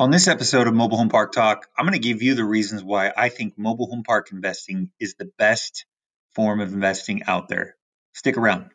On this episode of Mobile Home Park Talk, I'm going to give you the reasons why I think mobile home park investing is the best form of investing out there. Stick around.